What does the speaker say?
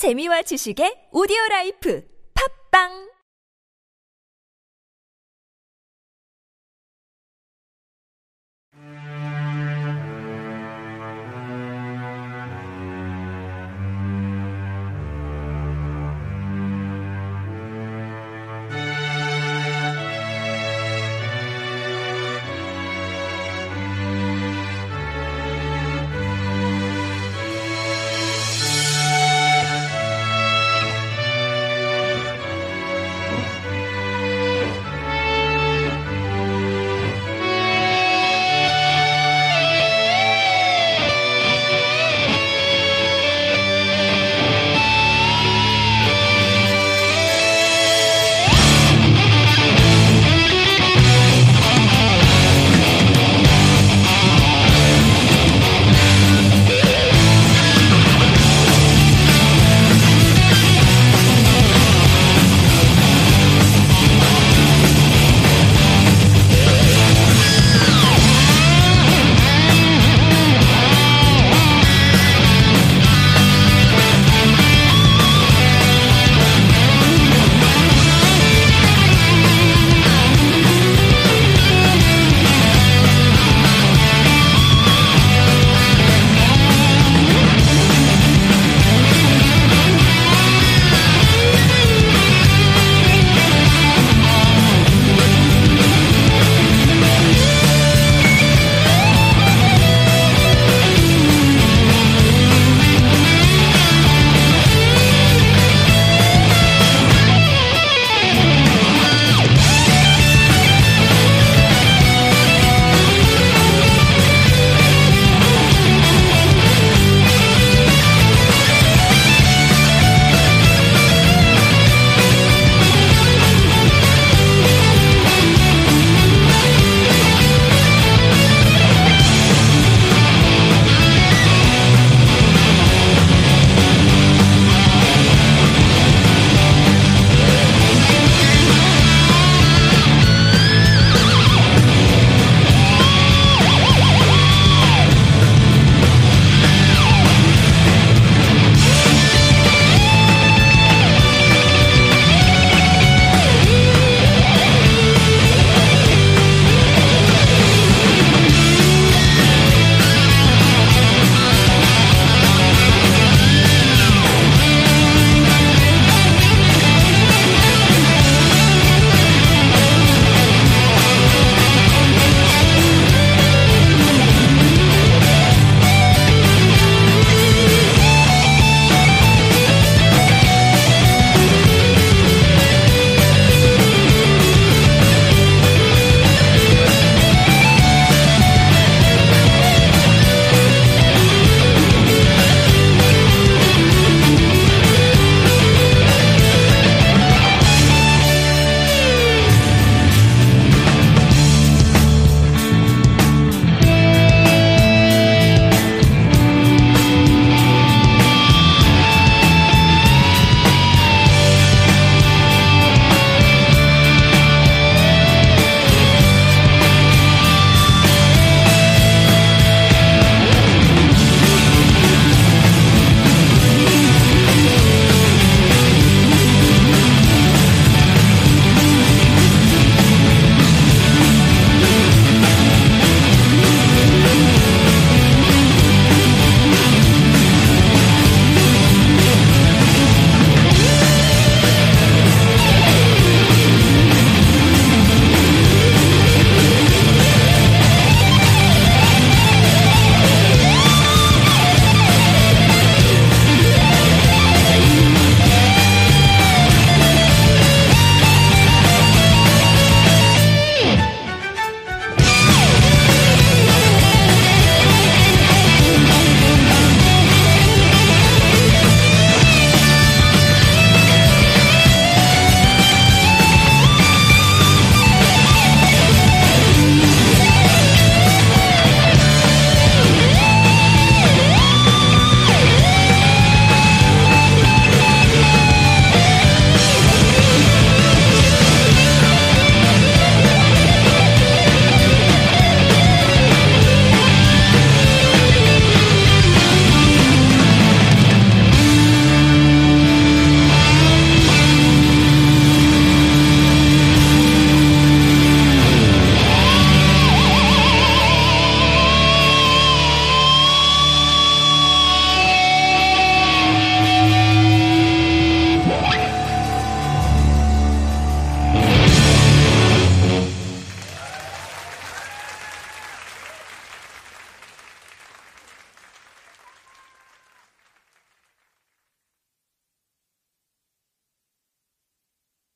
재미와 지식의 오디오 라이프. 팝빵!